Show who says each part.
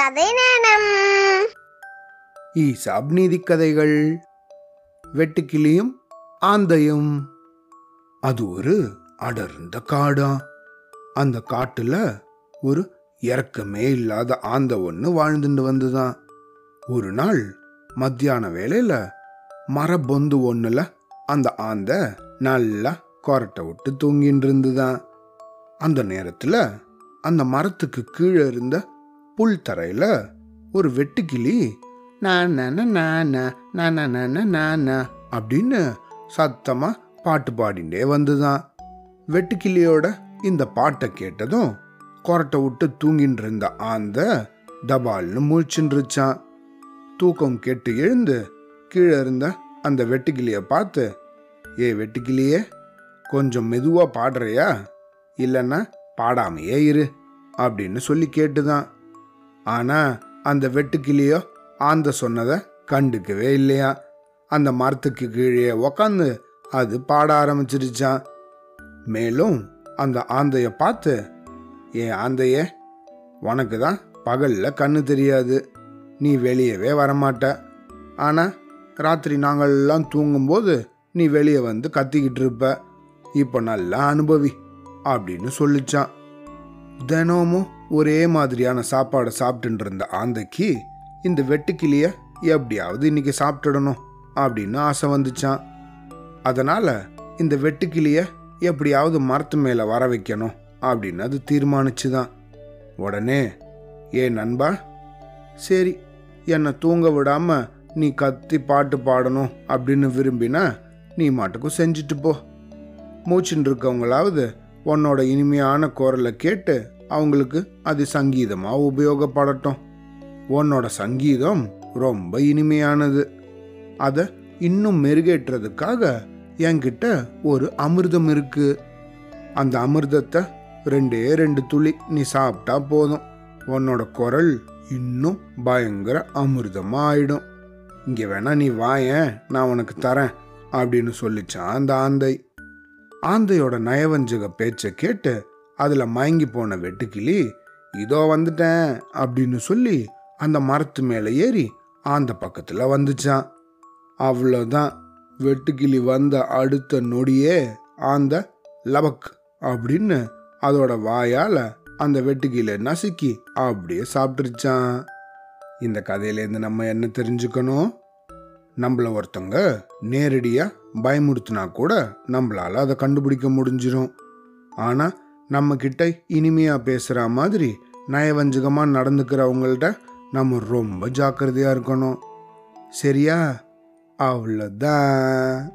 Speaker 1: கதை நேரம்
Speaker 2: ஈசாப் நீதி கதைகள். வெட்டுக்கிளியும் ஆந்தையும். அது ஒரு அடர்ந்த காடா. அந்த காட்டுல ஒரு இறக்கமே இல்லாத ஆந்தை ஒன்று வாழ்ந்துட்டு வந்துதான் ஒரு நாள் மத்தியான வேலையில மரபொந்து ஒண்ணுல அந்த ஆந்தை நல்லா கொரட்டை விட்டு தூங்கிட்டு இருந்துதான் அந்த நேரத்துல அந்த மரத்துக்கு கீழே இருந்த புல் தரையில் ஒரு வெட்டுக்கிளி நான் அப்படின்னு சத்தமாக பாட்டு பாடிண்டே வந்துதான். வெட்டுக்கிளியோட இந்த பாட்டை கேட்டதும் கொரட்டை விட்டு தூங்கின்னு இருந்த ஆந்த தபால்னு முழிச்சுருச்சான் தூக்கம் கெட்டு எழுந்து கீழே இருந்த அந்த வெட்டுக்கிளியை பார்த்து ஏ வெட்டுக்கிளியே கொஞ்சம் மெதுவாக பாடுறியா? இல்லைன்னா பாடாமையே இரு அப்படின்னு சொல்லி கேட்டுதான். ஆனா அந்த வெட்டுக்கிளியோ ஆந்த சொன்னதை கண்டுக்கவே இல்லையா? அந்த மரத்துக்கு கீழே உக்காந்து அது பாட ஆரம்பிச்சிருச்சான் மேலும் அந்த ஆந்தைய பார்த்து ஏன் ஆந்தையே உனக்கு தான் பகல்ல கண்ணு தெரியாது. நீ வெளியவே வரமாட்ட. ஆனா ராத்திரி நாங்கள்லாம் தூங்கும்போது நீ வெளியே வந்து கத்திக்கிட்டு இருப்ப. இப்போ நல்லா அனுபவி அப்படின்னு சொல்லிச்சான் தினமும் ஒரே மாதிரியான சாப்பாடை சாப்பிட்டுட்டு இருந்த ஆந்தைக்கு இந்த வெட்டுக்கிளிய எப்படியாவது இன்னைக்கு சாப்பிட்டுடணும் அப்படின்னு ஆசை வந்துச்சான் அதனால இந்த வெட்டுக்கிளிய எப்படியாவது மரத்து மேலே வர வைக்கணும் அப்படின்னு அது தீர்மானிச்சுதான். உடனே ஏ நண்பா சரி என்னை தூங்க விடாம நீ கத்தி பாட்டு பாடணும் அப்படின்னு விரும்பினா நீ மாட்டுக்கும் செஞ்சுட்டு போ. மூச்சுன்னு இருக்கவங்களாவது உன்னோட இனிமையான குரலை கேட்டு அவங்களுக்கு அது சங்கீதமாக உபயோகப்படட்டும். உன்னோட சங்கீதம் ரொம்ப இனிமையானது. அதை இன்னும் மெருகேற்றுறதுக்காக என்கிட்ட ஒரு அமிர்தம் இருக்கு. அந்த அமிர்தத்தை ரெண்டே ரெண்டு துளி நீ சாப்பிட்டா போதும். உன்னோட குரல் இன்னும் பயங்கர அமிர்தமாக ஆயிடும் இங்கே வேணா நீ வாயேன் நான் உனக்கு தரேன் அப்படின்னு சொல்லிச்சான் அந்த ஆந்தை. ஆந்தையோட நயவஞ்சக பேச்சை கேட்டு அதில் மயங்கி போன வெட்டுக்கிளி இதோ வந்துட்டேன் அப்படின்னு சொல்லி அந்த மரத்து மேலே ஏறி அந்த பக்கத்தில் வந்துச்சான். அவ்வளோதான் வெட்டுக்கிளி வந்த அடுத்த நொடியே ஆந்த லபக் அப்படின்னு அதோட வாயால் அந்த வெட்டுக்கிளியை நசுக்கி அப்படியே சாப்பிட்டுருச்சான். இந்த கதையிலேருந்து நம்ம என்ன தெரிஞ்சுக்கணும்? நம்மள ஒருத்தங்க நேரடியாக பயமுறுத்தினா கூட நம்மளால் அதை கண்டுபிடிக்க முடிஞ்சிடும் ஆனால் நம்ம கிட்ட இனிமையா பேசுற மாதிரி நயவஞ்சகமா நடந்துக்கிறவங்கள்ட்ட நம்ம ரொம்ப ஜாக்கிரதையா இருக்கணும். சரியா? அவ்வளோதான்